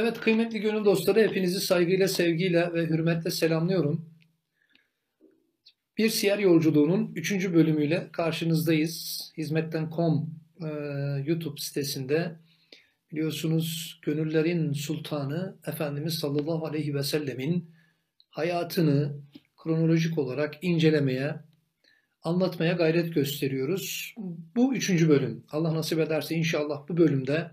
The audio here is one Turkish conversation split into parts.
Evet kıymetli gönül dostları hepinizi saygıyla, sevgiyle ve hürmetle selamlıyorum. Bir siyer yolculuğunun 3. bölümüyle karşınızdayız. Hizmetten.com e, YouTube sitesinde biliyorsunuz gönüllerin sultanı Efendimiz sallallahu aleyhi ve sellemin hayatını kronolojik olarak incelemeye, anlatmaya gayret gösteriyoruz. Bu üçüncü bölüm. Allah nasip ederse inşallah bu bölümde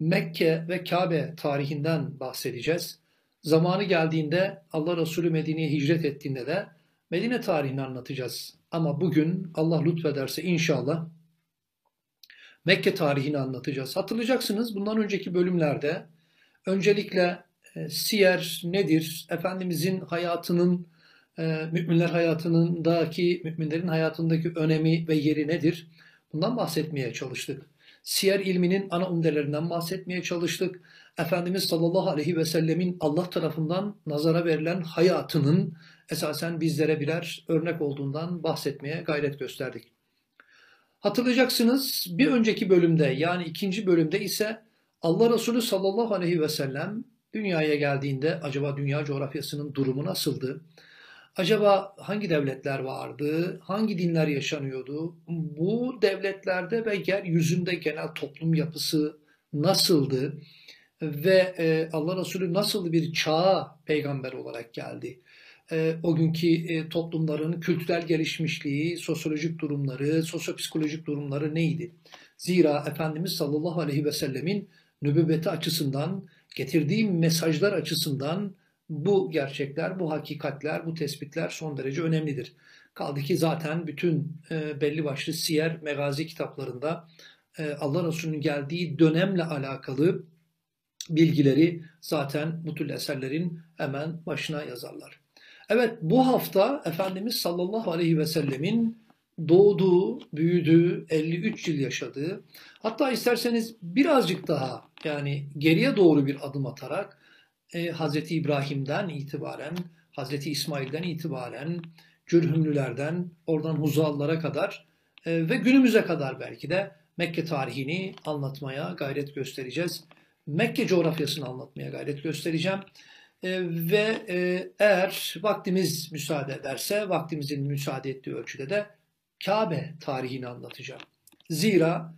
Mekke ve Kabe tarihinden bahsedeceğiz. Zamanı geldiğinde Allah Resulü Medine'ye hicret ettiğinde de Medine tarihini anlatacağız. Ama bugün Allah lütfederse inşallah Mekke tarihini anlatacağız. Hatırlayacaksınız bundan önceki bölümlerde öncelikle e, siyer nedir? Efendimizin hayatının, e, müminler hayatındaki, müminlerin hayatındaki önemi ve yeri nedir? Bundan bahsetmeye çalıştık siyer ilminin ana umdelerinden bahsetmeye çalıştık. Efendimiz sallallahu aleyhi ve sellemin Allah tarafından nazara verilen hayatının esasen bizlere birer örnek olduğundan bahsetmeye gayret gösterdik. Hatırlayacaksınız bir önceki bölümde yani ikinci bölümde ise Allah Resulü sallallahu aleyhi ve sellem dünyaya geldiğinde acaba dünya coğrafyasının durumu nasıldı? Acaba hangi devletler vardı? Hangi dinler yaşanıyordu? Bu devletlerde ve yeryüzünde genel toplum yapısı nasıldı? Ve e, Allah Resulü nasıl bir çağa peygamber olarak geldi? E, o günkü e, toplumların kültürel gelişmişliği, sosyolojik durumları, sosyopsikolojik durumları neydi? Zira Efendimiz sallallahu aleyhi ve sellemin nübüvveti açısından, getirdiği mesajlar açısından bu gerçekler, bu hakikatler, bu tespitler son derece önemlidir. Kaldı ki zaten bütün e, belli başlı siyer, megazi kitaplarında e, Allah Resulü'nün geldiği dönemle alakalı bilgileri zaten bu tür eserlerin hemen başına yazarlar. Evet bu hafta Efendimiz sallallahu aleyhi ve sellemin doğduğu, büyüdüğü, 53 yıl yaşadığı, hatta isterseniz birazcık daha yani geriye doğru bir adım atarak e, Hz. İbrahim'den itibaren, Hz. İsmail'den itibaren, Cürhümlülerden, oradan Huzallara kadar e, ve günümüze kadar belki de Mekke tarihini anlatmaya gayret göstereceğiz. Mekke coğrafyasını anlatmaya gayret göstereceğim. E, ve e, eğer vaktimiz müsaade ederse, vaktimizin müsaade ettiği ölçüde de Kabe tarihini anlatacağım. Zira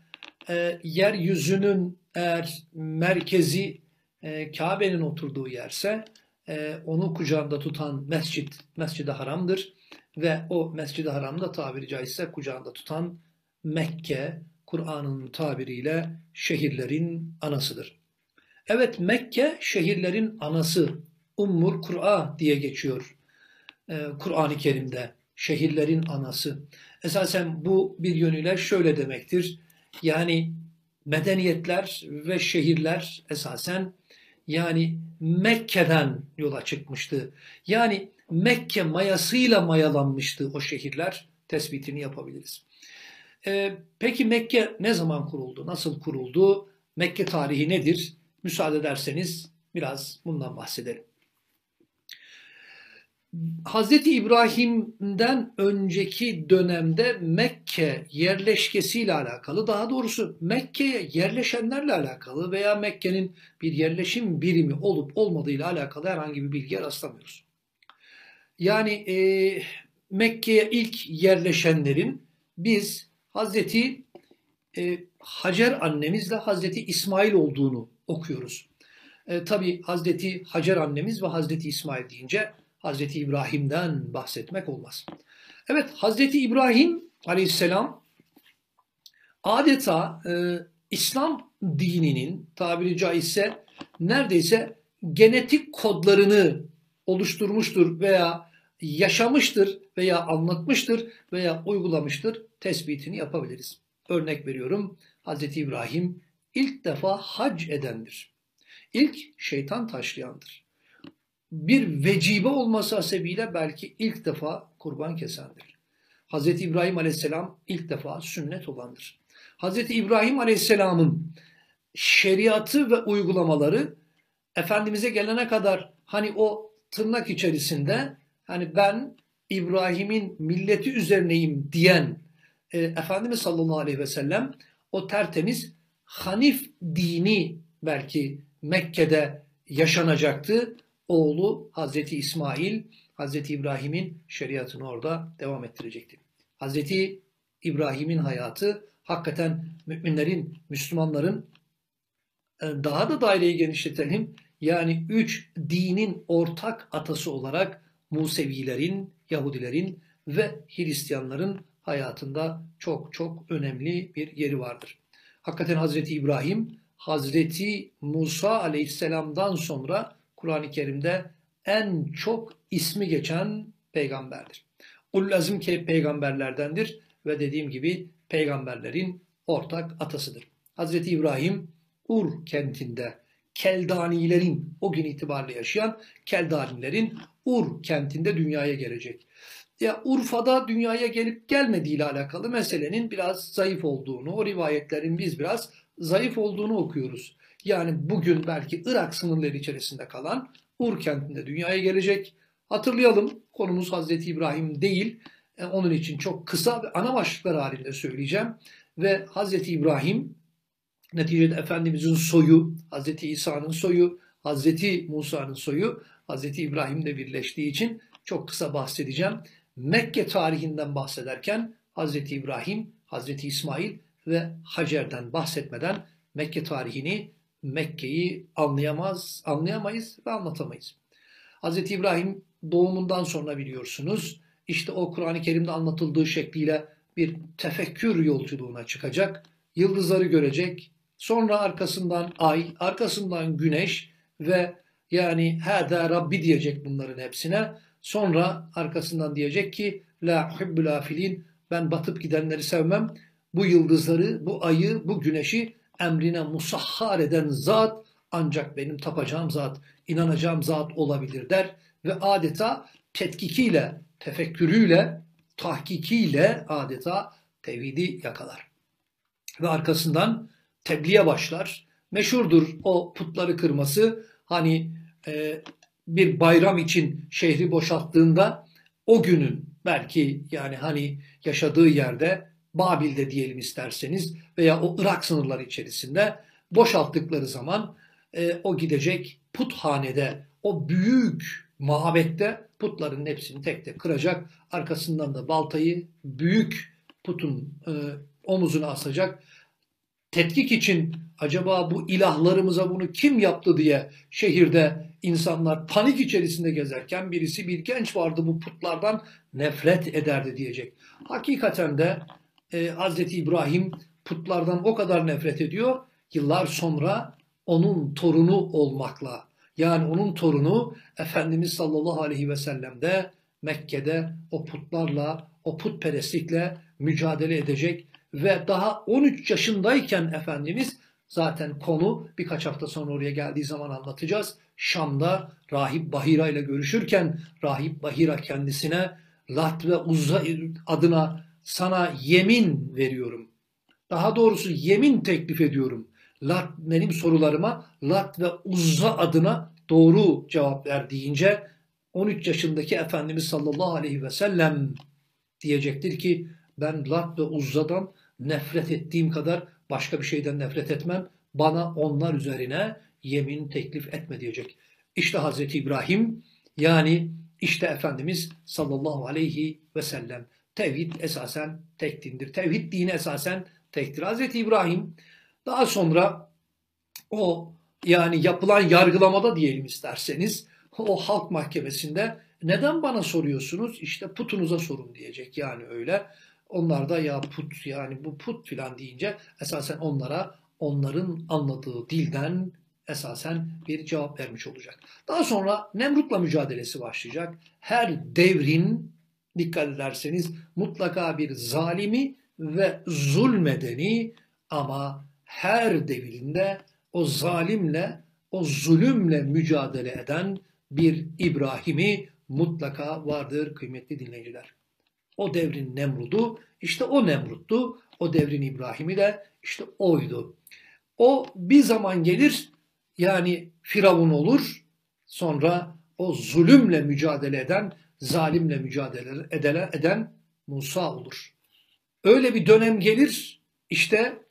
e, yeryüzünün eğer merkezi e, Kabe'nin oturduğu yerse e, onu kucağında tutan mescit, mescid-i haramdır. Ve o mescid-i haramda tabiri caizse kucağında tutan Mekke, Kur'an'ın tabiriyle şehirlerin anasıdır. Evet Mekke şehirlerin anası, Ummur Kur'a diye geçiyor e, Kur'an-ı Kerim'de. Şehirlerin anası. Esasen bu bir yönüyle şöyle demektir. Yani medeniyetler ve şehirler esasen yani Mekke'den yola çıkmıştı. Yani Mekke mayasıyla mayalanmıştı o şehirler tespitini yapabiliriz. Ee, peki Mekke ne zaman kuruldu? Nasıl kuruldu? Mekke tarihi nedir? Müsaade ederseniz biraz bundan bahsedelim. Hazreti İbrahim'den önceki dönemde Mekke yerleşkesiyle alakalı, daha doğrusu Mekke'ye yerleşenlerle alakalı veya Mekke'nin bir yerleşim birimi olup olmadığıyla alakalı herhangi bir bilgiye rastlamıyoruz. Yani e, Mekke'ye ilk yerleşenlerin biz Hazreti e, Hacer annemizle Hazreti İsmail olduğunu okuyoruz. E, Tabi Hazreti Hacer annemiz ve Hazreti İsmail deyince Hazreti İbrahim'den bahsetmek olmaz. Evet Hazreti İbrahim aleyhisselam adeta e, İslam dininin tabiri caizse neredeyse genetik kodlarını oluşturmuştur veya yaşamıştır veya anlatmıştır veya uygulamıştır tespitini yapabiliriz. Örnek veriyorum Hazreti İbrahim ilk defa hac edendir. İlk şeytan taşlayandır bir vecibe olması hasebiyle belki ilk defa kurban kesendir. Hz. İbrahim Aleyhisselam ilk defa sünnet olandır. Hz. İbrahim Aleyhisselam'ın şeriatı ve uygulamaları Efendimiz'e gelene kadar hani o tırnak içerisinde hani ben İbrahim'in milleti üzerineyim diyen e, Efendimiz sallallahu aleyhi ve sellem o tertemiz Hanif dini belki Mekke'de yaşanacaktı. Oğlu Hazreti İsmail, Hazreti İbrahim'in şeriatını orada devam ettirecekti. Hazreti İbrahim'in hayatı hakikaten müminlerin, Müslümanların e, daha da daireyi genişletelim. Yani üç dinin ortak atası olarak Musevilerin, Yahudilerin ve Hristiyanların hayatında çok çok önemli bir yeri vardır. Hakikaten Hazreti İbrahim, Hazreti Musa aleyhisselamdan sonra Kur'an-ı Kerim'de en çok ismi geçen peygamberdir. Ullazim ki peygamberlerdendir ve dediğim gibi peygamberlerin ortak atasıdır. Hazreti İbrahim Ur kentinde Keldanilerin o gün itibariyle yaşayan Keldanilerin Ur kentinde dünyaya gelecek. Ya Urfa'da dünyaya gelip gelmediği ile alakalı meselenin biraz zayıf olduğunu, o rivayetlerin biz biraz zayıf olduğunu okuyoruz. Yani bugün belki Irak sınırları içerisinde kalan Ur kentinde dünyaya gelecek. Hatırlayalım konumuz Hazreti İbrahim değil. E, onun için çok kısa ve ana başlıklar halinde söyleyeceğim. Ve Hazreti İbrahim neticede Efendimizin soyu, Hazreti İsa'nın soyu, Hazreti Musa'nın soyu Hazreti İbrahim'le birleştiği için çok kısa bahsedeceğim. Mekke tarihinden bahsederken Hazreti İbrahim, Hazreti İsmail ve Hacer'den bahsetmeden Mekke tarihini, Mekke'yi anlayamaz, anlayamayız ve anlatamayız. Hazreti İbrahim doğumundan sonra biliyorsunuz işte o Kur'an-ı Kerim'de anlatıldığı şekliyle bir tefekkür yolculuğuna çıkacak. Yıldızları görecek. Sonra arkasından ay, arkasından güneş ve yani hâdâ Rabbi diyecek bunların hepsine. Sonra arkasından diyecek ki la hubbul afilin ben batıp gidenleri sevmem. Bu yıldızları, bu ayı, bu güneşi emrine musahhar eden zat ancak benim tapacağım zat, inanacağım zat olabilir der ve adeta tetkikiyle, tefekkürüyle, tahkikiyle adeta tevhidi yakalar. Ve arkasından tebliğe başlar. Meşhurdur o putları kırması. Hani e, bir bayram için şehri boşalttığında o günün belki yani hani yaşadığı yerde Babil'de diyelim isterseniz veya o Irak sınırları içerisinde boşalttıkları zaman e, o gidecek puthanede o büyük mabette putların hepsini tek tek kıracak. Arkasından da baltayı büyük putun e, omuzuna asacak. Tetkik için acaba bu ilahlarımıza bunu kim yaptı diye şehirde insanlar panik içerisinde gezerken birisi bir genç vardı bu putlardan nefret ederdi diyecek. Hakikaten de e, Hz. İbrahim putlardan o kadar nefret ediyor. Yıllar sonra onun torunu olmakla yani onun torunu Efendimiz sallallahu aleyhi ve sellem'de Mekke'de o putlarla, o putperestlikle mücadele edecek ve daha 13 yaşındayken Efendimiz zaten konu birkaç hafta sonra oraya geldiği zaman anlatacağız. Şam'da Rahip Bahira ile görüşürken Rahip Bahira kendisine Lat ve Uzza adına sana yemin veriyorum. Daha doğrusu yemin teklif ediyorum. Lat benim sorularıma Lat ve Uzza adına doğru cevap ver deyince 13 yaşındaki Efendimiz sallallahu aleyhi ve sellem diyecektir ki ben Lat ve Uzza'dan nefret ettiğim kadar başka bir şeyden nefret etmem. Bana onlar üzerine yemin teklif etme diyecek. İşte Hazreti İbrahim yani işte Efendimiz sallallahu aleyhi ve sellem. Tevhid esasen tek dindir. Tevhid dini esasen tektir. Hazreti İbrahim daha sonra o yani yapılan yargılamada diyelim isterseniz o halk mahkemesinde neden bana soruyorsunuz? İşte putunuza sorun diyecek yani öyle. Onlar da ya put yani bu put filan deyince esasen onlara onların anladığı dilden esasen bir cevap vermiş olacak. Daha sonra Nemrut'la mücadelesi başlayacak. Her devrin dikkat ederseniz mutlaka bir zalimi ve zulmedeni ama her devrinde o zalimle, o zulümle mücadele eden bir İbrahim'i mutlaka vardır kıymetli dinleyiciler. O devrin Nemrud'u işte o Nemrut'tu. O devrin İbrahim'i de işte oydu. O bir zaman gelir yani Firavun olur sonra o zulümle mücadele eden, zalimle mücadele eden Musa olur. Öyle bir dönem gelir işte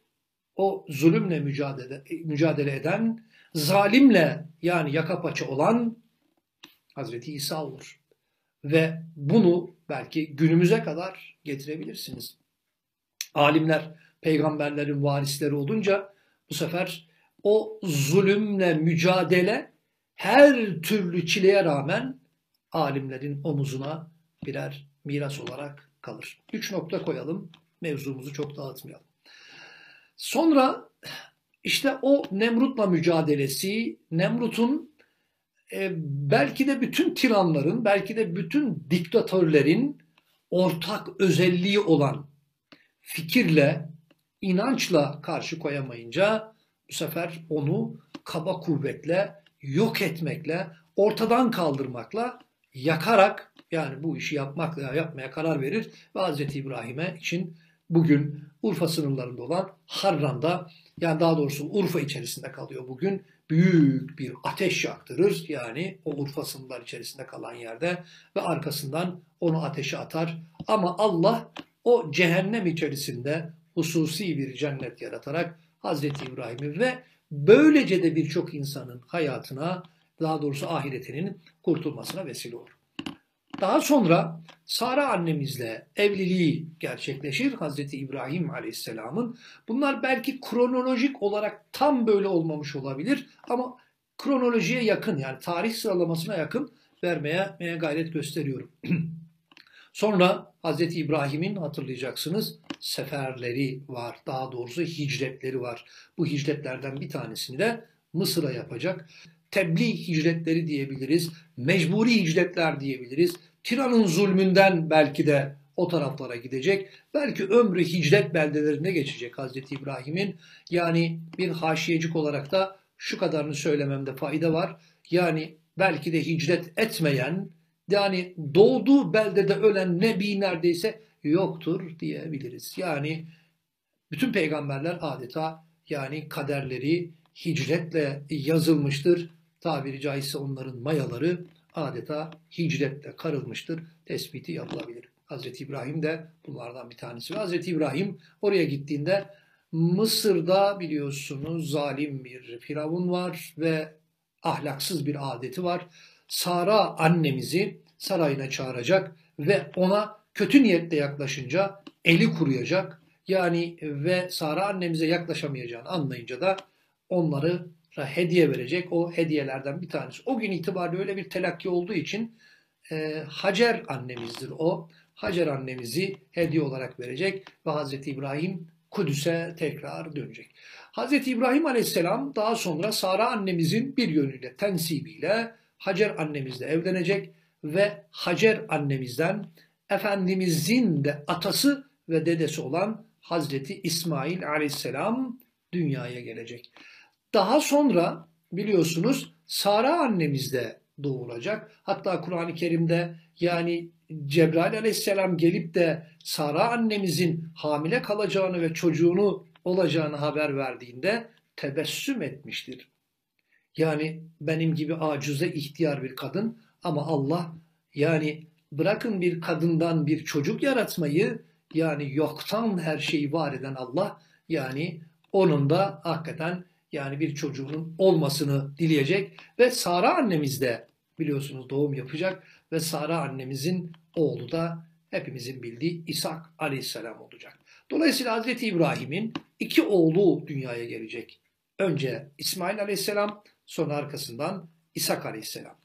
o zulümle mücadele, mücadele eden, zalimle yani yaka paça olan Hazreti İsa olur. Ve bunu belki günümüze kadar getirebilirsiniz. Alimler peygamberlerin varisleri olunca bu sefer o zulümle mücadele her türlü çileye rağmen alimlerin omuzuna birer miras olarak kalır. Üç nokta koyalım. Mevzumuzu çok dağıtmayalım. Sonra işte o Nemrut'la mücadelesi, Nemrut'un e, belki de bütün tiranların, belki de bütün diktatörlerin ortak özelliği olan fikirle, inançla karşı koyamayınca bu sefer onu kaba kuvvetle, yok etmekle, ortadan kaldırmakla, yakarak yani bu işi yapmakla yapmaya karar verir ve Hz. İbrahim'e için bugün Urfa sınırlarında olan Harran'da yani daha doğrusu Urfa içerisinde kalıyor bugün. Büyük bir ateş yaktırır yani o Urfa sınırlar içerisinde kalan yerde ve arkasından onu ateşe atar. Ama Allah o cehennem içerisinde hususi bir cennet yaratarak Hazreti İbrahim'i ve böylece de birçok insanın hayatına daha doğrusu ahiretinin kurtulmasına vesile olur. Daha sonra Sara annemizle evliliği gerçekleşir Hazreti İbrahim Aleyhisselam'ın. Bunlar belki kronolojik olarak tam böyle olmamış olabilir ama kronolojiye yakın yani tarih sıralamasına yakın vermeye gayret gösteriyorum. Sonra Hazreti İbrahim'in hatırlayacaksınız seferleri var. Daha doğrusu hicretleri var. Bu hicretlerden bir tanesini de Mısır'a yapacak. Tebliğ hicretleri diyebiliriz. Mecburi hicretler diyebiliriz. Tiran'ın zulmünden belki de o taraflara gidecek. Belki ömrü hicret beldelerinde geçecek Hazreti İbrahim'in. Yani bir haşiyecik olarak da şu kadarını söylememde fayda var. Yani belki de hicret etmeyen, yani doğduğu beldede ölen nebi neredeyse yoktur diyebiliriz. Yani bütün peygamberler adeta yani kaderleri hicretle yazılmıştır. Tabiri caizse onların mayaları adeta hicretle karılmıştır. Tespiti yapılabilir. Hazreti İbrahim de bunlardan bir tanesi. Hazreti İbrahim oraya gittiğinde Mısır'da biliyorsunuz zalim bir firavun var ve ahlaksız bir adeti var. Sara annemizi sarayına çağıracak ve ona kötü niyetle yaklaşınca eli kuruyacak. Yani ve Sara annemize yaklaşamayacağını anlayınca da onları hediye verecek. O hediyelerden bir tanesi. O gün itibariyle öyle bir telakki olduğu için e, Hacer annemizdir o. Hacer annemizi hediye olarak verecek ve Hazreti İbrahim Kudüs'e tekrar dönecek. Hazreti İbrahim Aleyhisselam daha sonra Sara annemizin bir yönüyle tensibiyle Hacer annemizle evlenecek ve Hacer annemizden Efendimizin de atası ve dedesi olan Hazreti İsmail Aleyhisselam dünyaya gelecek. Daha sonra biliyorsunuz Sara annemiz de doğulacak. Hatta Kur'an-ı Kerim'de yani Cebrail aleyhisselam gelip de Sara annemizin hamile kalacağını ve çocuğunu olacağını haber verdiğinde tebessüm etmiştir. Yani benim gibi acize ihtiyar bir kadın ama Allah yani bırakın bir kadından bir çocuk yaratmayı yani yoktan her şeyi var eden Allah yani onun da hakikaten yani bir çocuğunun olmasını dileyecek ve Sara annemiz de biliyorsunuz doğum yapacak ve Sara annemizin oğlu da hepimizin bildiği İshak aleyhisselam olacak. Dolayısıyla Hazreti İbrahim'in iki oğlu dünyaya gelecek. Önce İsmail aleyhisselam sonra arkasından İshak aleyhisselam.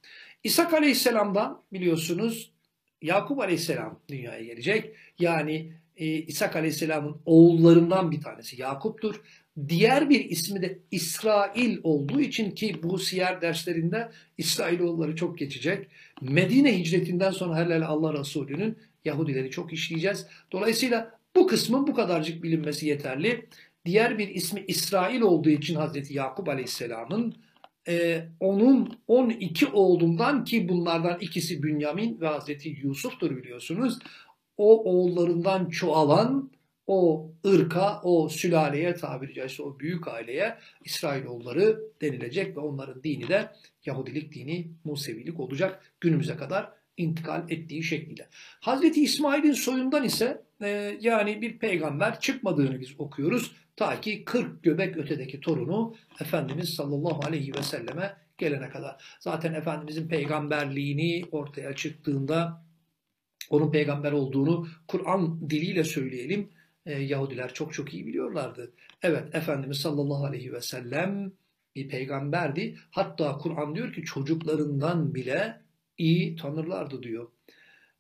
İshak aleyhisselamdan biliyorsunuz Yakup aleyhisselam dünyaya gelecek. Yani e, İshak aleyhisselamın oğullarından bir tanesi Yakup'tur. Diğer bir ismi de İsrail olduğu için ki bu siyer derslerinde İsrailoğulları çok geçecek. Medine hicretinden sonra helal Allah Resulü'nün Yahudileri çok işleyeceğiz. Dolayısıyla bu kısmın bu kadarcık bilinmesi yeterli. Diğer bir ismi İsrail olduğu için Hazreti Yakup Aleyhisselam'ın e, onun 12 oğlundan ki bunlardan ikisi Bünyamin ve Hazreti Yusuf'tur biliyorsunuz. O oğullarından çoğalan o ırka, o sülaleye tabiri caizse o büyük aileye İsrailoğulları denilecek ve onların dini de Yahudilik dini, Musevilik olacak. Günümüze kadar intikal ettiği şekliyle. Hazreti İsmail'in soyundan ise e, yani bir peygamber çıkmadığını biz okuyoruz. Ta ki 40 göbek ötedeki torunu Efendimiz sallallahu aleyhi ve selleme gelene kadar. Zaten Efendimizin peygamberliğini ortaya çıktığında onun peygamber olduğunu Kur'an diliyle söyleyelim. E, Yahudiler çok çok iyi biliyorlardı. Evet Efendimiz sallallahu aleyhi ve sellem bir peygamberdi. Hatta Kur'an diyor ki çocuklarından bile iyi tanırlardı diyor.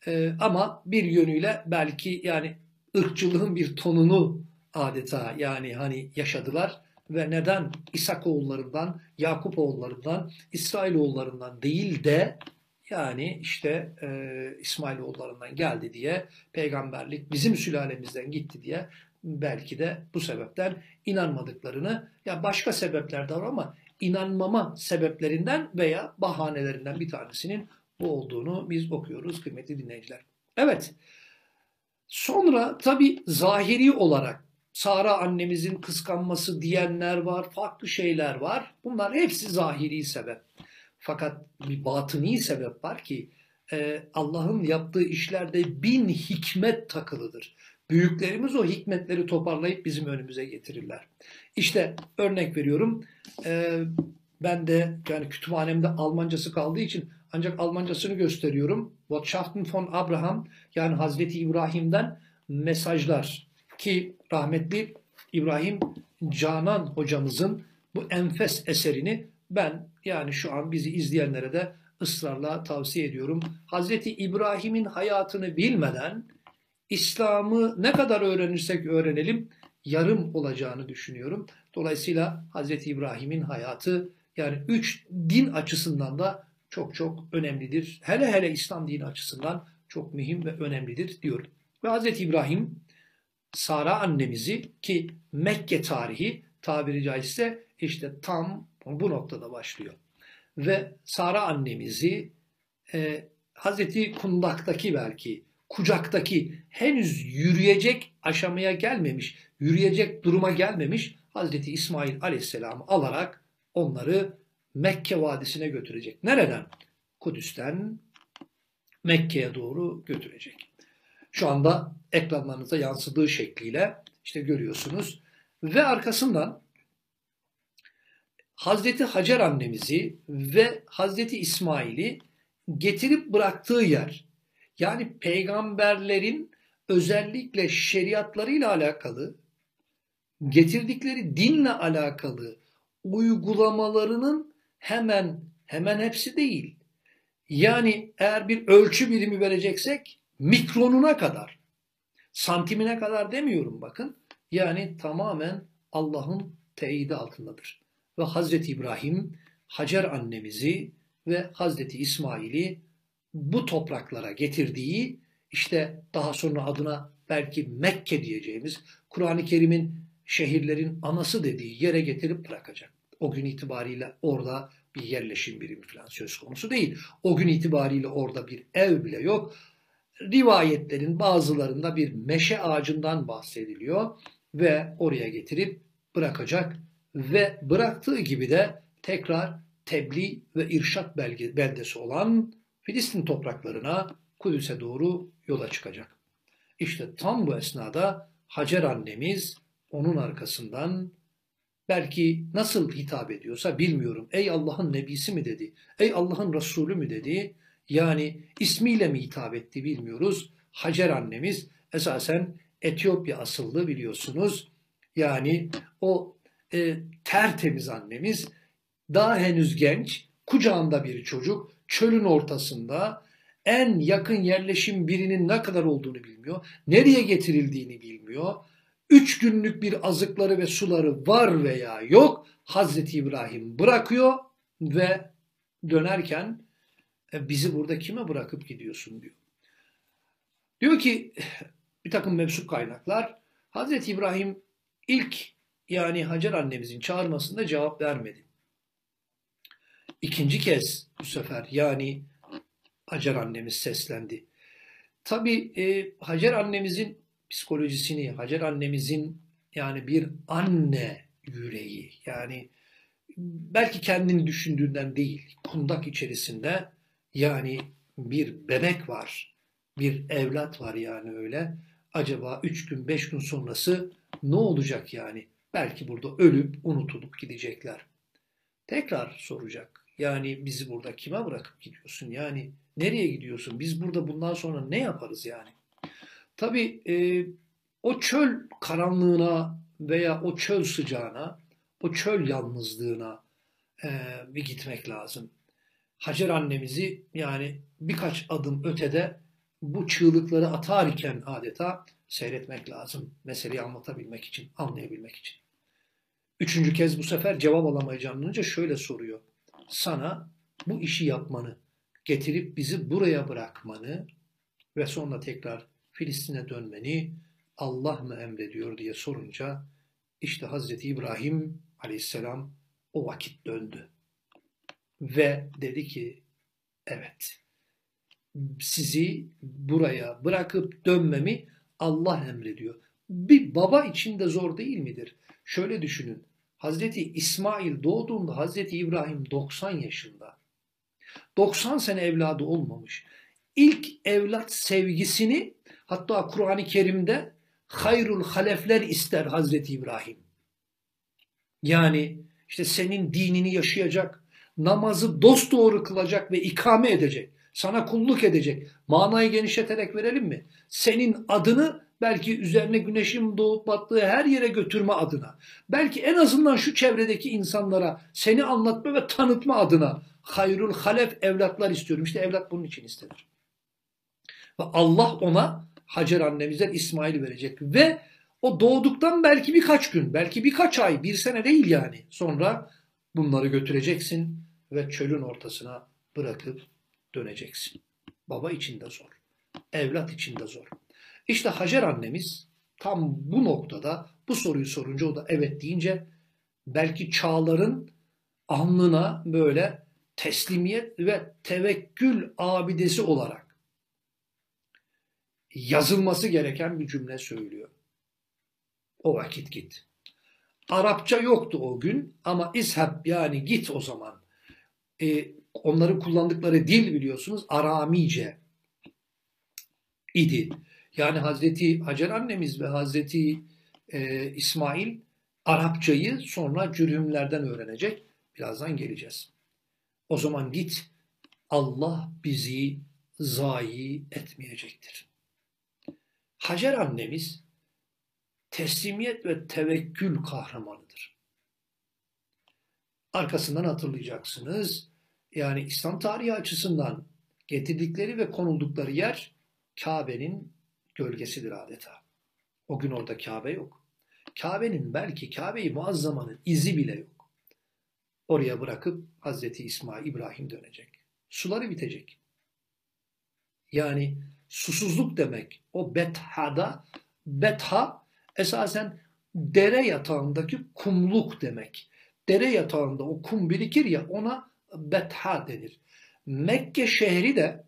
E, ama bir yönüyle belki yani ırkçılığın bir tonunu adeta yani hani yaşadılar ve neden İshak oğullarından, Yakup oğullarından, İsrail oğullarından değil de yani işte e, İsmail oğullarından geldi diye peygamberlik bizim sülalemizden gitti diye belki de bu sebepten inanmadıklarını ya başka sebepler de var ama inanmama sebeplerinden veya bahanelerinden bir tanesinin bu olduğunu biz okuyoruz kıymetli dinleyiciler. Evet. Sonra tabi zahiri olarak Sara annemizin kıskanması diyenler var, farklı şeyler var. Bunlar hepsi zahiri sebep. Fakat bir batıni sebep var ki e, Allah'ın yaptığı işlerde bin hikmet takılıdır. Büyüklerimiz o hikmetleri toparlayıp bizim önümüze getirirler. İşte örnek veriyorum. E, ben de yani kütüphanemde Almancası kaldığı için ancak Almancasını gösteriyorum. Botschaften von Abraham yani Hazreti İbrahim'den mesajlar ki rahmetli İbrahim Canan hocamızın bu enfes eserini ben yani şu an bizi izleyenlere de ısrarla tavsiye ediyorum. Hazreti İbrahim'in hayatını bilmeden İslam'ı ne kadar öğrenirsek öğrenelim yarım olacağını düşünüyorum. Dolayısıyla Hazreti İbrahim'in hayatı yani üç din açısından da çok çok önemlidir. Hele hele İslam dini açısından çok mühim ve önemlidir diyorum. Ve Hazreti İbrahim Sara annemizi ki Mekke tarihi tabiri caizse işte tam bu noktada başlıyor. Ve Sara annemizi e, Hazreti Kundak'taki belki kucaktaki henüz yürüyecek aşamaya gelmemiş, yürüyecek duruma gelmemiş Hazreti İsmail Aleyhisselam'ı alarak onları Mekke Vadisi'ne götürecek. Nereden? Kudüs'ten Mekke'ye doğru götürecek. Şu anda ekranlarınıza yansıdığı şekliyle işte görüyorsunuz. Ve arkasından Hazreti Hacer annemizi ve Hazreti İsmail'i getirip bıraktığı yer yani peygamberlerin özellikle şeriatlarıyla alakalı getirdikleri dinle alakalı uygulamalarının hemen hemen hepsi değil. Yani eğer bir ölçü birimi vereceksek mikronuna kadar, santimine kadar demiyorum bakın. Yani tamamen Allah'ın teyidi altındadır. Ve Hazreti İbrahim Hacer annemizi ve Hazreti İsmail'i bu topraklara getirdiği işte daha sonra adına belki Mekke diyeceğimiz Kur'an-ı Kerim'in şehirlerin anası dediği yere getirip bırakacak. O gün itibariyle orada bir yerleşim birimi falan söz konusu değil. O gün itibariyle orada bir ev bile yok. Rivayetlerin bazılarında bir meşe ağacından bahsediliyor ve oraya getirip bırakacak ve bıraktığı gibi de tekrar tebliğ ve irşat belge, beldesi olan Filistin topraklarına Kudüs'e doğru yola çıkacak. İşte tam bu esnada Hacer annemiz onun arkasından belki nasıl hitap ediyorsa bilmiyorum. Ey Allah'ın nebisi mi dedi? Ey Allah'ın Resulü mü dedi? Yani ismiyle mi hitap etti bilmiyoruz. Hacer annemiz esasen Etiyopya asıllı biliyorsunuz. Yani o e, tertemiz annemiz daha henüz genç, kucağında bir çocuk, çölün ortasında en yakın yerleşim birinin ne kadar olduğunu bilmiyor, nereye getirildiğini bilmiyor. Üç günlük bir azıkları ve suları var veya yok Hazreti İbrahim bırakıyor ve dönerken e, bizi burada kime bırakıp gidiyorsun diyor. Diyor ki bir takım mevsup kaynaklar Hazreti İbrahim ilk yani Hacer annemizin çağırmasında cevap vermedi. İkinci kez bu sefer yani Hacer annemiz seslendi. Tabi e, Hacer annemizin psikolojisini, Hacer annemizin yani bir anne yüreği yani belki kendini düşündüğünden değil kundak içerisinde yani bir bebek var, bir evlat var yani öyle. Acaba üç gün, beş gün sonrası ne olacak yani? Belki burada ölüp unutulup gidecekler. Tekrar soracak. Yani bizi burada kime bırakıp gidiyorsun? Yani nereye gidiyorsun? Biz burada bundan sonra ne yaparız yani? Tabii e, o çöl karanlığına veya o çöl sıcağına, o çöl yalnızlığına e, bir gitmek lazım. Hacer annemizi yani birkaç adım ötede bu çığlıkları atar iken adeta seyretmek lazım. Meseleyi anlatabilmek için, anlayabilmek için. Üçüncü kez bu sefer cevap alamayacağını şöyle soruyor. Sana bu işi yapmanı, getirip bizi buraya bırakmanı ve sonra tekrar Filistin'e dönmeni Allah mı emrediyor diye sorunca işte Hazreti İbrahim aleyhisselam o vakit döndü. Ve dedi ki evet sizi buraya bırakıp dönmemi Allah emrediyor. Bir baba için de zor değil midir? Şöyle düşünün. Hazreti İsmail doğduğunda Hazreti İbrahim 90 yaşında. 90 sene evladı olmamış. İlk evlat sevgisini hatta Kur'an-ı Kerim'de hayrul halefler ister Hazreti İbrahim. Yani işte senin dinini yaşayacak, namazı dosdoğru kılacak ve ikame edecek. Sana kulluk edecek. Manayı genişleterek verelim mi? Senin adını belki üzerine güneşin doğup battığı her yere götürme adına. Belki en azından şu çevredeki insanlara seni anlatma ve tanıtma adına hayrul halef evlatlar istiyorum. İşte evlat bunun için istenir. Ve Allah ona Hacer annemizden İsmail verecek ve o doğduktan belki birkaç gün, belki birkaç ay, bir sene değil yani. Sonra bunları götüreceksin ve çölün ortasına bırakıp döneceksin. Baba için de zor. Evlat için de zor. İşte Hacer annemiz tam bu noktada bu soruyu sorunca o da evet deyince belki çağların alnına böyle teslimiyet ve tevekkül abidesi olarak yazılması gereken bir cümle söylüyor. O vakit git. Arapça yoktu o gün ama ishab yani git o zaman. Ee, onların kullandıkları dil biliyorsunuz Aramice idi. Yani Hazreti Hacer annemiz ve Hazreti e, İsmail Arapçayı sonra cürümlerden öğrenecek. Birazdan geleceğiz. O zaman git Allah bizi zayi etmeyecektir. Hacer annemiz teslimiyet ve tevekkül kahramanıdır. Arkasından hatırlayacaksınız. Yani İslam tarihi açısından getirdikleri ve konuldukları yer Kabe'nin gölgesidir adeta. O gün orada Kabe yok. Kabe'nin belki Kabe-i Muazzama'nın izi bile yok. Oraya bırakıp Hazreti İsmail İbrahim dönecek. Suları bitecek. Yani susuzluk demek. O bethada, betha esasen dere yatağındaki kumluk demek. Dere yatağında o kum birikir ya ona betha denir. Mekke şehri de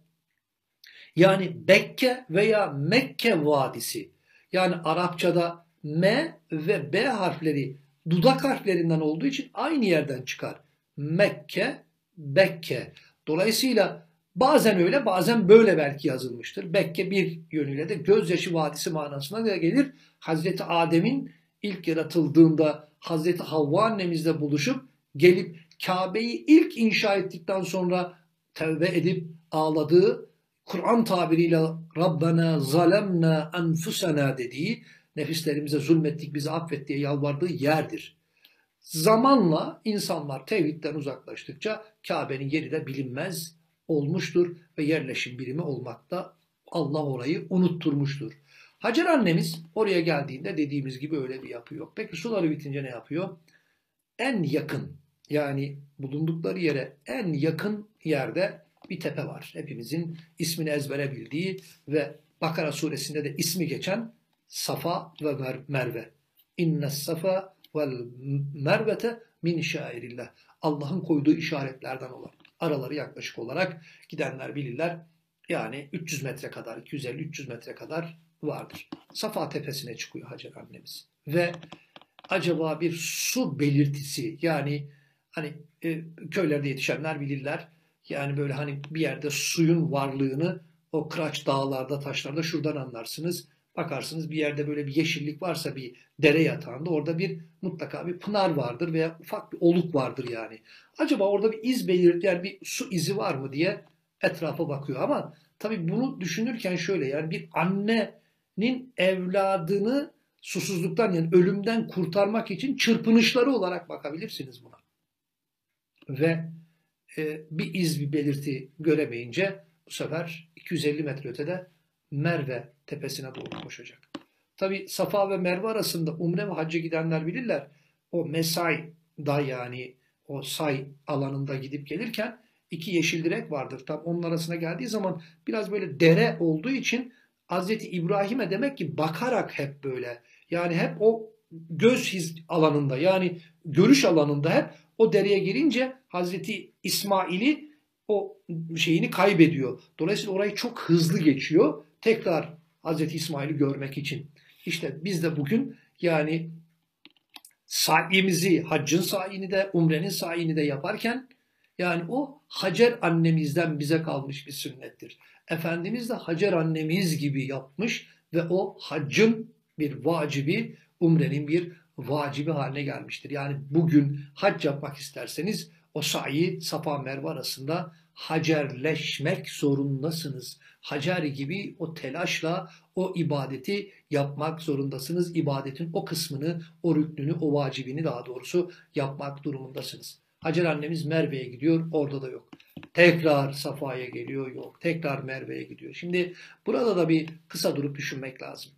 yani Bekke veya Mekke Vadisi yani Arapçada M ve B harfleri dudak harflerinden olduğu için aynı yerden çıkar. Mekke, Bekke. Dolayısıyla bazen öyle bazen böyle belki yazılmıştır. Bekke bir yönüyle de gözyaşı vadisi manasına da gelir. Hazreti Adem'in ilk yaratıldığında Hazreti Havva annemizle buluşup gelip Kabe'yi ilk inşa ettikten sonra tevbe edip ağladığı Kur'an tabiriyle Rabbena zalemna enfusena dediği nefislerimize zulmettik bizi affet diye yalvardığı yerdir. Zamanla insanlar tevhidden uzaklaştıkça Kabe'nin yeri de bilinmez olmuştur ve yerleşim birimi olmakta Allah orayı unutturmuştur. Hacer annemiz oraya geldiğinde dediğimiz gibi öyle bir yapı yok. Peki suları bitince ne yapıyor? En yakın yani bulundukları yere en yakın yerde bir tepe var. Hepimizin ismini ezbere bildiği ve Bakara suresinde de ismi geçen Safa ve Merve. İnne safa vel mervete min şairillah. Allah'ın koyduğu işaretlerden olan. Araları yaklaşık olarak gidenler bilirler. Yani 300 metre kadar, 250-300 metre kadar vardır. Safa tepesine çıkıyor Hacer annemiz. Ve acaba bir su belirtisi yani hani e, köylerde yetişenler bilirler Yani böyle hani bir yerde suyun varlığını o kıraç dağlarda, taşlarda şuradan anlarsınız. Bakarsınız bir yerde böyle bir yeşillik varsa bir dere yatağında orada bir mutlaka bir pınar vardır veya ufak bir oluk vardır yani. Acaba orada bir iz belirt yani bir su izi var mı diye etrafa bakıyor ama tabii bunu düşünürken şöyle yani bir annenin evladını susuzluktan yani ölümden kurtarmak için çırpınışları olarak bakabilirsiniz buna. Ve e, bir iz bir belirti göremeyince bu sefer 250 metre ötede Merve tepesine doğru koşacak. Tabi Safa ve Merve arasında umre ve hacca gidenler bilirler. O mesai da yani o say alanında gidip gelirken iki yeşil direk vardır. Tam onun arasına geldiği zaman biraz böyle dere olduğu için Hazreti İbrahim'e demek ki bakarak hep böyle yani hep o göz his alanında yani görüş alanında hep o dereye girince Hazreti İsmail'i o şeyini kaybediyor. Dolayısıyla orayı çok hızlı geçiyor. Tekrar Hazreti İsmail'i görmek için. İşte biz de bugün yani saimizi, haccın saini de, umrenin saini de yaparken yani o Hacer annemizden bize kalmış bir sünnettir. Efendimiz de Hacer annemiz gibi yapmış ve o haccın bir vacibi, umrenin bir vacibi haline gelmiştir. Yani bugün hac yapmak isterseniz o sa'i Safa Merve arasında hacerleşmek zorundasınız. Hacer gibi o telaşla o ibadeti yapmak zorundasınız. İbadetin o kısmını, o rüknünü, o vacibini daha doğrusu yapmak durumundasınız. Hacer annemiz Merve'ye gidiyor, orada da yok. Tekrar Safa'ya geliyor, yok. Tekrar Merve'ye gidiyor. Şimdi burada da bir kısa durup düşünmek lazım.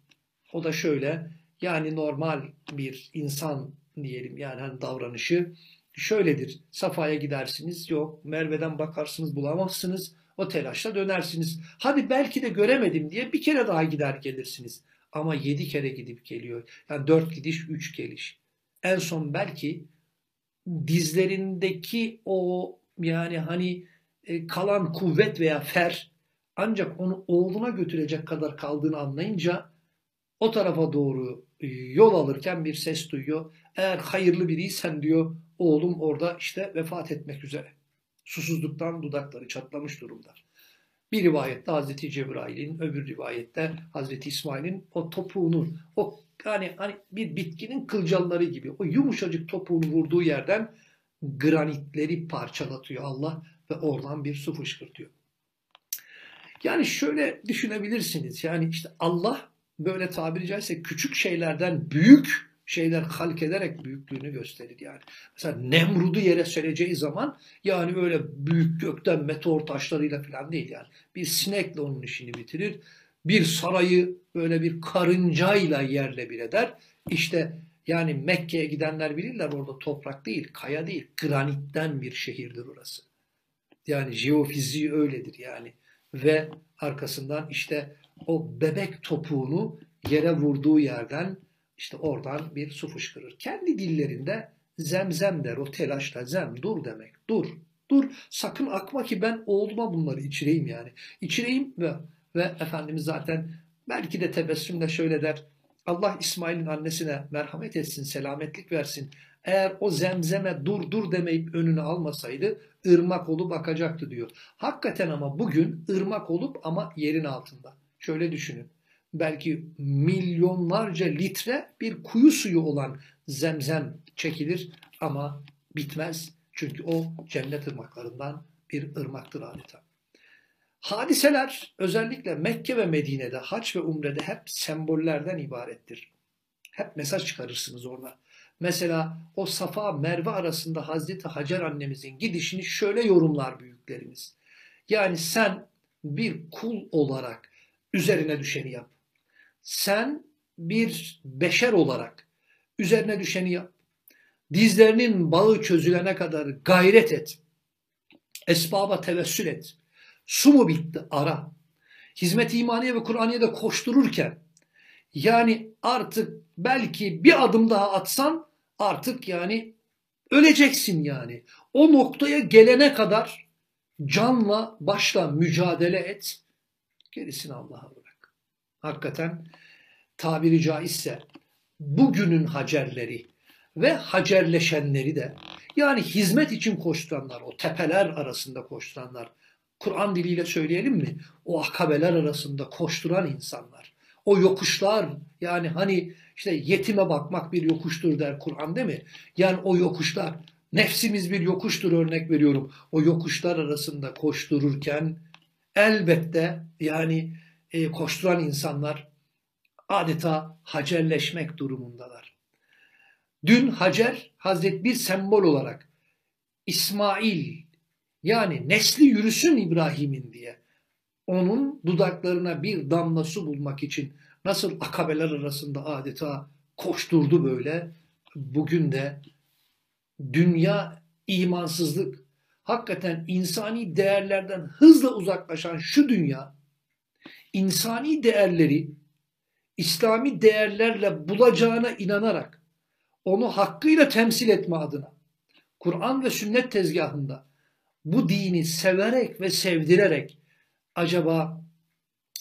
O da şöyle, yani normal bir insan diyelim yani hani davranışı şöyledir. Safa'ya gidersiniz, yok. Merve'den bakarsınız, bulamazsınız. O telaşla dönersiniz. Hadi belki de göremedim diye bir kere daha gider gelirsiniz. Ama yedi kere gidip geliyor. Yani dört gidiş, üç geliş. En son belki dizlerindeki o yani hani e, kalan kuvvet veya fer ancak onu oğluna götürecek kadar kaldığını anlayınca o tarafa doğru yol alırken bir ses duyuyor. Eğer hayırlı biriysen diyor oğlum orada işte vefat etmek üzere. Susuzluktan dudakları çatlamış durumda. Bir rivayette Hazreti Cebrail'in, öbür rivayette Hazreti İsmail'in o topuğunu, o yani hani bir bitkinin kılcalları gibi o yumuşacık topuğunu vurduğu yerden granitleri parçalatıyor Allah ve oradan bir su fışkırtıyor. Yani şöyle düşünebilirsiniz. Yani işte Allah böyle tabiri caizse küçük şeylerden büyük şeyler halk ederek büyüklüğünü gösterir yani. Mesela Nemrud'u yere sereceği zaman yani öyle büyük gökten meteor taşlarıyla falan değil yani. Bir sinekle onun işini bitirir. Bir sarayı böyle bir karıncayla yerle bir eder. İşte yani Mekke'ye gidenler bilirler orada toprak değil, kaya değil, granitten bir şehirdir orası. Yani jeofiziği öyledir yani. Ve arkasından işte o bebek topuğunu yere vurduğu yerden işte oradan bir su fışkırır. Kendi dillerinde zemzem der o telaşla zem dur demek dur dur sakın akma ki ben oğluma bunları içireyim yani. İçireyim ve, ve Efendimiz zaten belki de tebessümle şöyle der Allah İsmail'in annesine merhamet etsin selametlik versin. Eğer o zemzeme dur dur demeyip önünü almasaydı ırmak olup akacaktı diyor. Hakikaten ama bugün ırmak olup ama yerin altında. Şöyle düşünün. Belki milyonlarca litre bir kuyu suyu olan zemzem çekilir ama bitmez. Çünkü o cennet ırmaklarından bir ırmaktır adeta. Hadiseler özellikle Mekke ve Medine'de, haç ve umrede hep sembollerden ibarettir. Hep mesaj çıkarırsınız orada. Mesela o Safa Merve arasında Hazreti Hacer annemizin gidişini şöyle yorumlar büyüklerimiz. Yani sen bir kul olarak üzerine düşeni yap. Sen bir beşer olarak üzerine düşeni yap. Dizlerinin bağı çözülene kadar gayret et. Esbaba tevessül et. Su mu bitti? Ara. Hizmet imaniye ve Kur'aniye'de koştururken yani artık belki bir adım daha atsan artık yani öleceksin yani. O noktaya gelene kadar canla başla mücadele et. Gerisini Allah'a bırak. Hakikaten tabiri caizse bugünün hacerleri ve hacerleşenleri de Yani hizmet için koşturanlar, o tepeler arasında koşturanlar, Kur'an diliyle söyleyelim mi? O akabeler arasında koşturan insanlar. O yokuşlar yani hani işte yetime bakmak bir yokuştur der Kur'an değil mi? Yani o yokuşlar nefsimiz bir yokuştur örnek veriyorum. O yokuşlar arasında koştururken elbette yani e, koşturan insanlar adeta hacerleşmek durumundalar. Dün Hacer Hazret bir sembol olarak İsmail yani nesli yürüsün İbrahim'in diye onun dudaklarına bir damla su bulmak için nasıl akabeler arasında adeta koşturdu böyle. Bugün de dünya imansızlık, hakikaten insani değerlerden hızla uzaklaşan şu dünya, insani değerleri İslami değerlerle bulacağına inanarak onu hakkıyla temsil etme adına Kur'an ve sünnet tezgahında bu dini severek ve sevdirerek acaba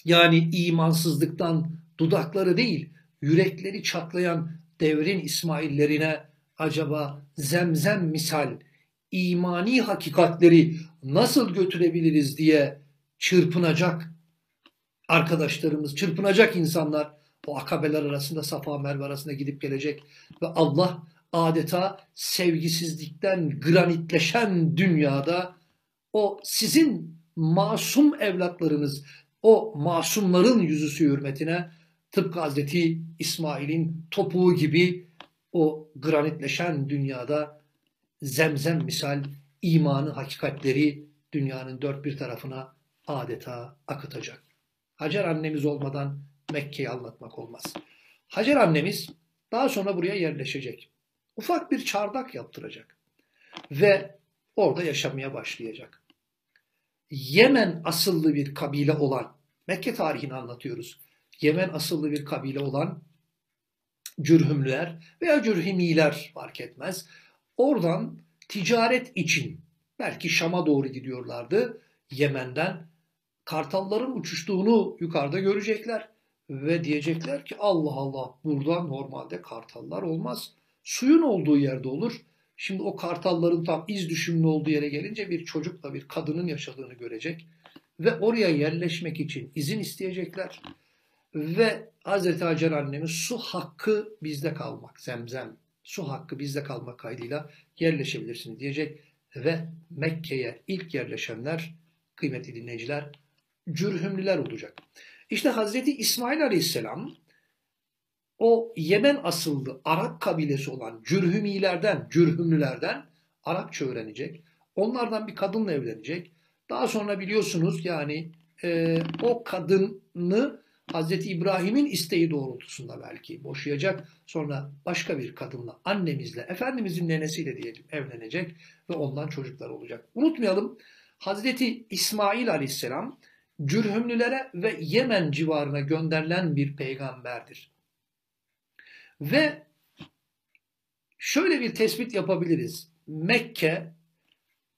yani imansızlıktan dudakları değil yürekleri çatlayan devrin İsmaillerine acaba zemzem misal imani hakikatleri nasıl götürebiliriz diye çırpınacak arkadaşlarımız, çırpınacak insanlar o akabeler arasında Safa Merve arasında gidip gelecek ve Allah adeta sevgisizlikten granitleşen dünyada o sizin masum evlatlarınız, o masumların yüzüsü hürmetine tıpkı Hazreti İsmail'in topuğu gibi o granitleşen dünyada zemzem misal imanı hakikatleri dünyanın dört bir tarafına adeta akıtacak. Hacer annemiz olmadan Mekke'yi anlatmak olmaz. Hacer annemiz daha sonra buraya yerleşecek. Ufak bir çardak yaptıracak. Ve orada yaşamaya başlayacak. Yemen asıllı bir kabile olan, Mekke tarihini anlatıyoruz. Yemen asıllı bir kabile olan Cürhümlüler veya Cürhimiler fark etmez. Oradan ticaret için belki Şam'a doğru gidiyorlardı. Yemen'den kartalların uçuştuğunu yukarıda görecekler ve diyecekler ki Allah Allah burada normalde kartallar olmaz. Suyun olduğu yerde olur. Şimdi o kartalların tam iz düşümlü olduğu yere gelince bir çocukla bir kadının yaşadığını görecek ve oraya yerleşmek için izin isteyecekler. Ve Hazreti Hacer annemiz su hakkı bizde kalmak, zemzem, su hakkı bizde kalmak kaydıyla yerleşebilirsiniz diyecek. Ve Mekke'ye ilk yerleşenler, kıymetli dinleyiciler, cürhümlüler olacak. İşte Hazreti İsmail Aleyhisselam o Yemen asıllı Arap kabilesi olan Cürhümilerden, Cürhümlülerden Arapça öğrenecek. Onlardan bir kadınla evlenecek. Daha sonra biliyorsunuz yani e, o kadını Hazreti İbrahim'in isteği doğrultusunda belki boşayacak. Sonra başka bir kadınla, annemizle, Efendimizin nenesiyle diyelim evlenecek ve ondan çocuklar olacak. Unutmayalım Hazreti İsmail Aleyhisselam Cürhümlülere ve Yemen civarına gönderilen bir peygamberdir. Ve şöyle bir tespit yapabiliriz. Mekke,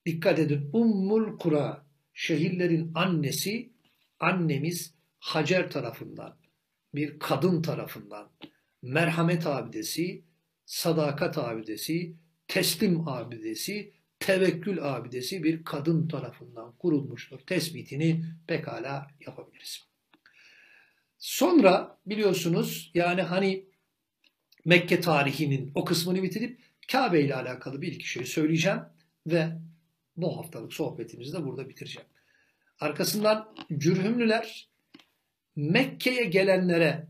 dikkat edin, Ummul Kura, şehirlerin annesi, annemiz Hacer tarafından, bir kadın tarafından, merhamet abidesi, sadakat abidesi, teslim abidesi, tevekkül abidesi bir kadın tarafından kurulmuştur. Tespitini pekala yapabiliriz. Sonra biliyorsunuz yani hani Mekke tarihinin o kısmını bitirip Kabe ile alakalı bir iki şey söyleyeceğim ve bu haftalık sohbetimizi de burada bitireceğim. Arkasından cürhümlüler Mekke'ye gelenlere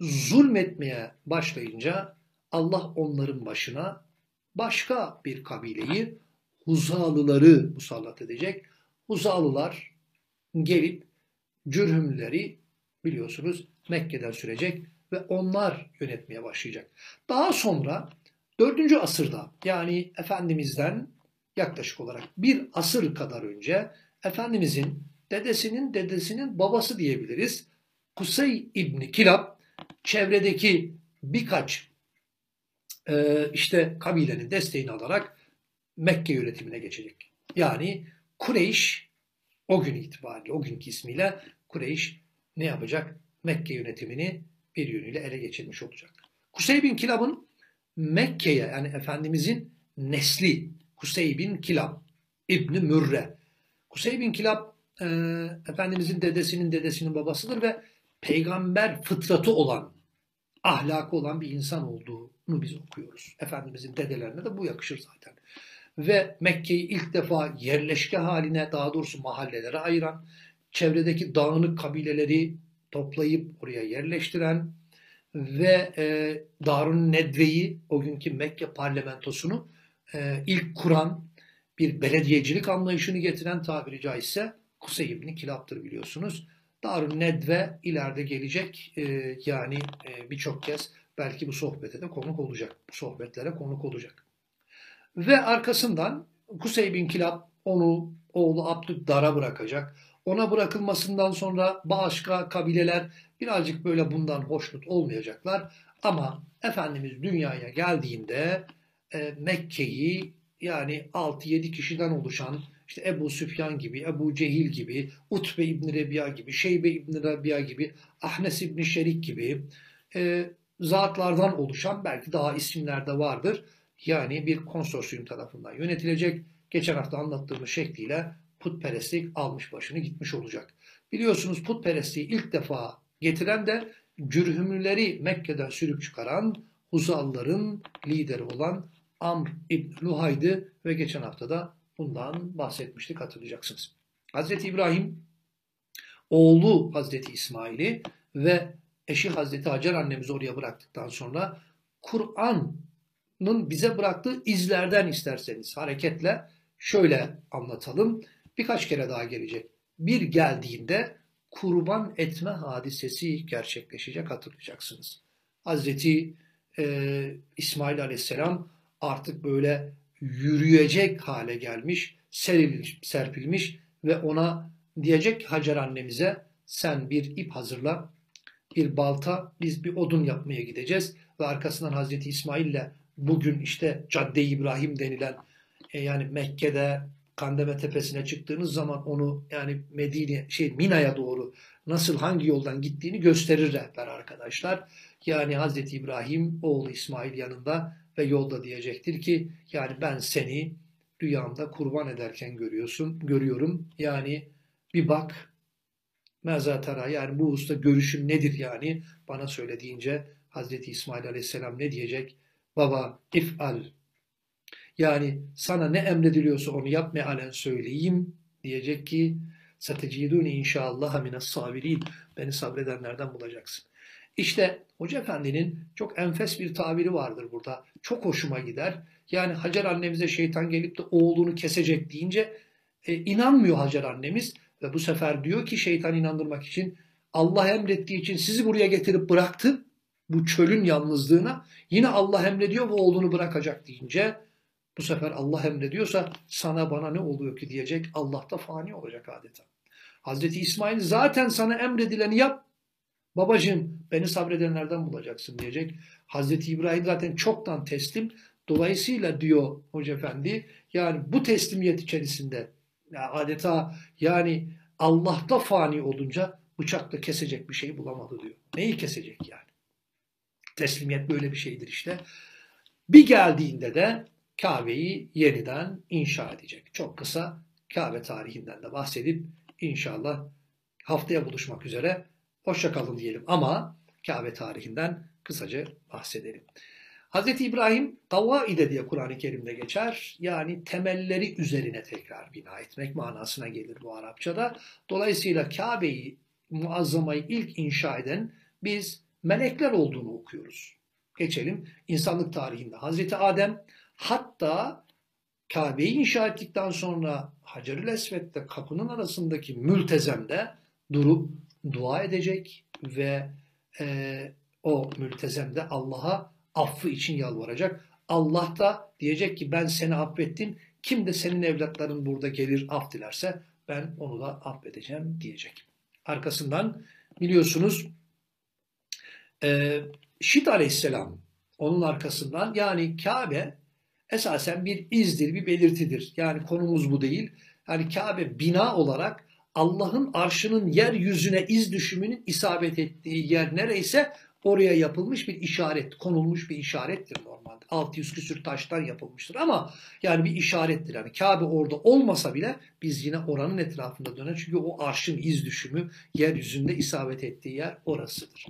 zulmetmeye başlayınca Allah onların başına başka bir kabileyi Huzalıları musallat edecek. Huzalılar gelip cürhümleri biliyorsunuz Mekke'den sürecek ve onlar yönetmeye başlayacak. Daha sonra 4. asırda yani Efendimiz'den yaklaşık olarak bir asır kadar önce Efendimizin dedesinin dedesinin babası diyebiliriz. Kusey İbni Kilab çevredeki birkaç e, işte kabilenin desteğini alarak Mekke yönetimine geçecek. Yani Kureyş o gün itibariyle, o günkü ismiyle Kureyş ne yapacak? Mekke yönetimini bir yönüyle ele geçirmiş olacak. Kusey bin Kilab'ın Mekke'ye yani Efendimizin nesli Kusey bin Kilab İbni Mürre. Kusey bin Kilab e, Efendimizin dedesinin dedesinin babasıdır ve peygamber fıtratı olan, ahlakı olan bir insan olduğunu biz okuyoruz. Efendimizin dedelerine de bu yakışır zaten. Ve Mekke'yi ilk defa yerleşke haline daha doğrusu mahallelere ayıran, çevredeki dağınık kabileleri toplayıp oraya yerleştiren ve e, Darun Nedve'yi o günkü Mekke parlamentosunu e, ilk kuran bir belediyecilik anlayışını getiren tabiri caizse Kusey İbni Kilab'dır biliyorsunuz. Darun Nedve ileride gelecek e, yani e, birçok kez belki bu sohbete de konuk olacak. Bu sohbetlere konuk olacak. Ve arkasından Kusey bin Kilab onu oğlu Abdüddar'a bırakacak. Ona bırakılmasından sonra başka kabileler birazcık böyle bundan hoşnut olmayacaklar. Ama Efendimiz dünyaya geldiğinde e, Mekke'yi yani 6-7 kişiden oluşan işte Ebu Süfyan gibi, Ebu Cehil gibi, Utbe İbni Rebiya gibi, Şeybe İbni Rebiya gibi, Ahnes İbni Şerik gibi e, zatlardan oluşan belki daha isimler de vardır. Yani bir konsorsiyum tarafından yönetilecek. Geçen hafta anlattığımız şekliyle putperestlik almış başını gitmiş olacak. Biliyorsunuz putperestliği ilk defa getiren de cürhümlüleri Mekke'den sürüp çıkaran Huzalların lideri olan Amr İbn Luhay'dı ve geçen hafta da bundan bahsetmiştik hatırlayacaksınız. Hazreti İbrahim oğlu Hazreti İsmail'i ve eşi Hazreti Hacer annemizi oraya bıraktıktan sonra Kur'an'ın bize bıraktığı izlerden isterseniz hareketle şöyle anlatalım. Birkaç kere daha gelecek. Bir geldiğinde kurban etme hadisesi gerçekleşecek hatırlayacaksınız. Hazreti e, İsmail Aleyhisselam artık böyle yürüyecek hale gelmiş, serilmiş, serpilmiş ve ona diyecek Hacer annemize sen bir ip hazırla, bir balta, biz bir odun yapmaya gideceğiz ve arkasından Hazreti İsmail ile bugün işte Cadde İbrahim denilen e, yani Mekke'de Kandeme Tepesi'ne çıktığınız zaman onu yani Medine şey Mina'ya doğru nasıl hangi yoldan gittiğini gösterir rehber arkadaşlar. Yani Hazreti İbrahim oğlu İsmail yanında ve yolda diyecektir ki yani ben seni rüyamda kurban ederken görüyorsun, görüyorum. Yani bir bak mezatara yani bu usta görüşün nedir yani bana söyle deyince Hazreti İsmail Aleyhisselam ne diyecek? Baba if'al yani sana ne emrediliyorsa onu yap mealen söyleyeyim diyecek ki sateciduni inşallah mines sabirin beni sabredenlerden bulacaksın. İşte Hoca Efendi'nin çok enfes bir tabiri vardır burada. Çok hoşuma gider. Yani Hacer annemize şeytan gelip de oğlunu kesecek deyince e, inanmıyor Hacer annemiz. Ve bu sefer diyor ki şeytan inandırmak için Allah emrettiği için sizi buraya getirip bıraktı. Bu çölün yalnızlığına. Yine Allah emrediyor ve oğlunu bırakacak deyince bu sefer Allah emrediyorsa sana bana ne oluyor ki diyecek. Allah da fani olacak adeta. Hazreti İsmail zaten sana emredileni yap Babacığım beni sabredenlerden bulacaksın diyecek. Hazreti İbrahim zaten çoktan teslim. Dolayısıyla diyor Hoca Efendi yani bu teslimiyet içerisinde adeta yani Allah'ta fani olunca bıçakla kesecek bir şey bulamadı diyor. Neyi kesecek yani? Teslimiyet böyle bir şeydir işte. Bir geldiğinde de Kabe'yi yeniden inşa edecek. Çok kısa Kabe tarihinden de bahsedip inşallah haftaya buluşmak üzere hoşçakalın diyelim ama Kabe tarihinden kısaca bahsedelim. Hz. İbrahim Kavvaide diye Kur'an-ı Kerim'de geçer. Yani temelleri üzerine tekrar bina etmek manasına gelir bu Arapçada. Dolayısıyla Kabe'yi, muazzamayı ilk inşa eden biz melekler olduğunu okuyoruz. Geçelim insanlık tarihinde. Hazreti Adem hatta Kabe'yi inşa ettikten sonra Hacer-ül Esved'de kapının arasındaki mültezemde durup dua edecek ve e, o mültezem de Allah'a affı için yalvaracak. Allah da diyecek ki ben seni affettim. Kim de senin evlatların burada gelir af dilerse ben onu da affedeceğim diyecek. Arkasından biliyorsunuz e, Şit aleyhisselam onun arkasından yani Kabe esasen bir izdir, bir belirtidir. Yani konumuz bu değil. Yani Kabe bina olarak Allah'ın arşının yeryüzüne iz düşümünün isabet ettiği yer nereyse oraya yapılmış bir işaret, konulmuş bir işarettir normalde. 600 küsür taştan yapılmıştır ama yani bir işarettir. Yani Kabe orada olmasa bile biz yine oranın etrafında döner. Çünkü o arşın iz düşümü yeryüzünde isabet ettiği yer orasıdır.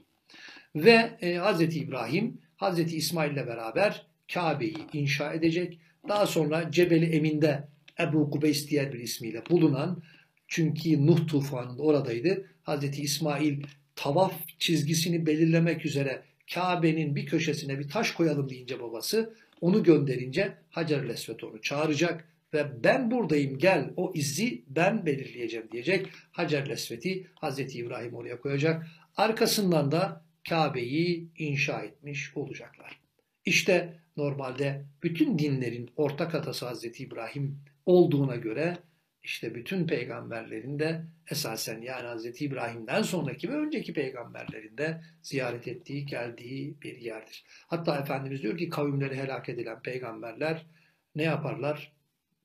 Ve e, Hz. İbrahim Hz. İsmail ile beraber Kabe'yi inşa edecek. Daha sonra Cebeli Emin'de Ebu Kubeys diğer bir ismiyle bulunan çünkü Nuh tufanında oradaydı. Hz. İsmail tavaf çizgisini belirlemek üzere Kabe'nin bir köşesine bir taş koyalım deyince babası onu gönderince Hacer-ül Esved onu çağıracak ve ben buradayım gel o izi ben belirleyeceğim diyecek. Hacer-ül Esved'i Hz. İbrahim oraya koyacak. Arkasından da Kabe'yi inşa etmiş olacaklar. İşte normalde bütün dinlerin ortak atası Hz. İbrahim olduğuna göre işte bütün peygamberlerin de esasen yani Hz. İbrahim'den sonraki ve önceki peygamberlerin de ziyaret ettiği, geldiği bir yerdir. Hatta Efendimiz diyor ki kavimleri helak edilen peygamberler ne yaparlar?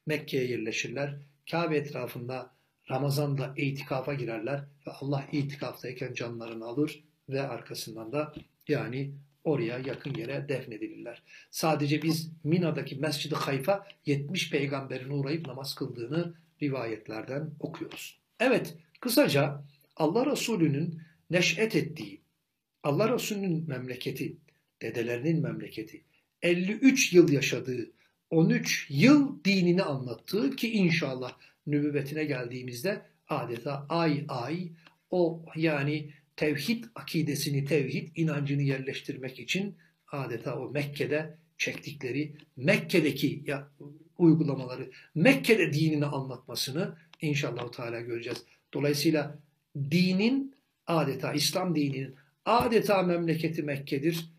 Mekke'ye yerleşirler. Kabe etrafında Ramazan'da itikafa girerler ve Allah itikaftayken canlarını alır ve arkasından da yani oraya yakın yere defnedilirler. Sadece biz Mina'daki Mescid-i Hayfa 70 peygamberin uğrayıp namaz kıldığını rivayetlerden okuyoruz. Evet, kısaca Allah Resulü'nün neş'et ettiği, Allah Resulü'nün memleketi, dedelerinin memleketi, 53 yıl yaşadığı, 13 yıl dinini anlattığı ki inşallah nübüvvetine geldiğimizde adeta ay ay o yani tevhid akidesini, tevhid inancını yerleştirmek için adeta o Mekke'de çektikleri, Mekke'deki ya, uygulamaları, Mekke'de dinini anlatmasını inşallah Teala göreceğiz. Dolayısıyla dinin adeta İslam dininin adeta memleketi Mekke'dir.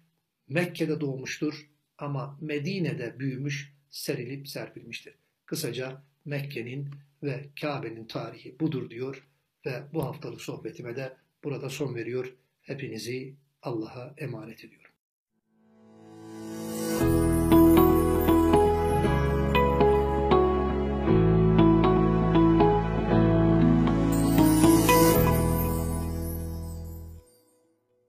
Mekke'de doğmuştur ama Medine'de büyümüş, serilip serpilmiştir. Kısaca Mekke'nin ve Kabe'nin tarihi budur diyor ve bu haftalık sohbetime de burada son veriyor. Hepinizi Allah'a emanet ediyorum.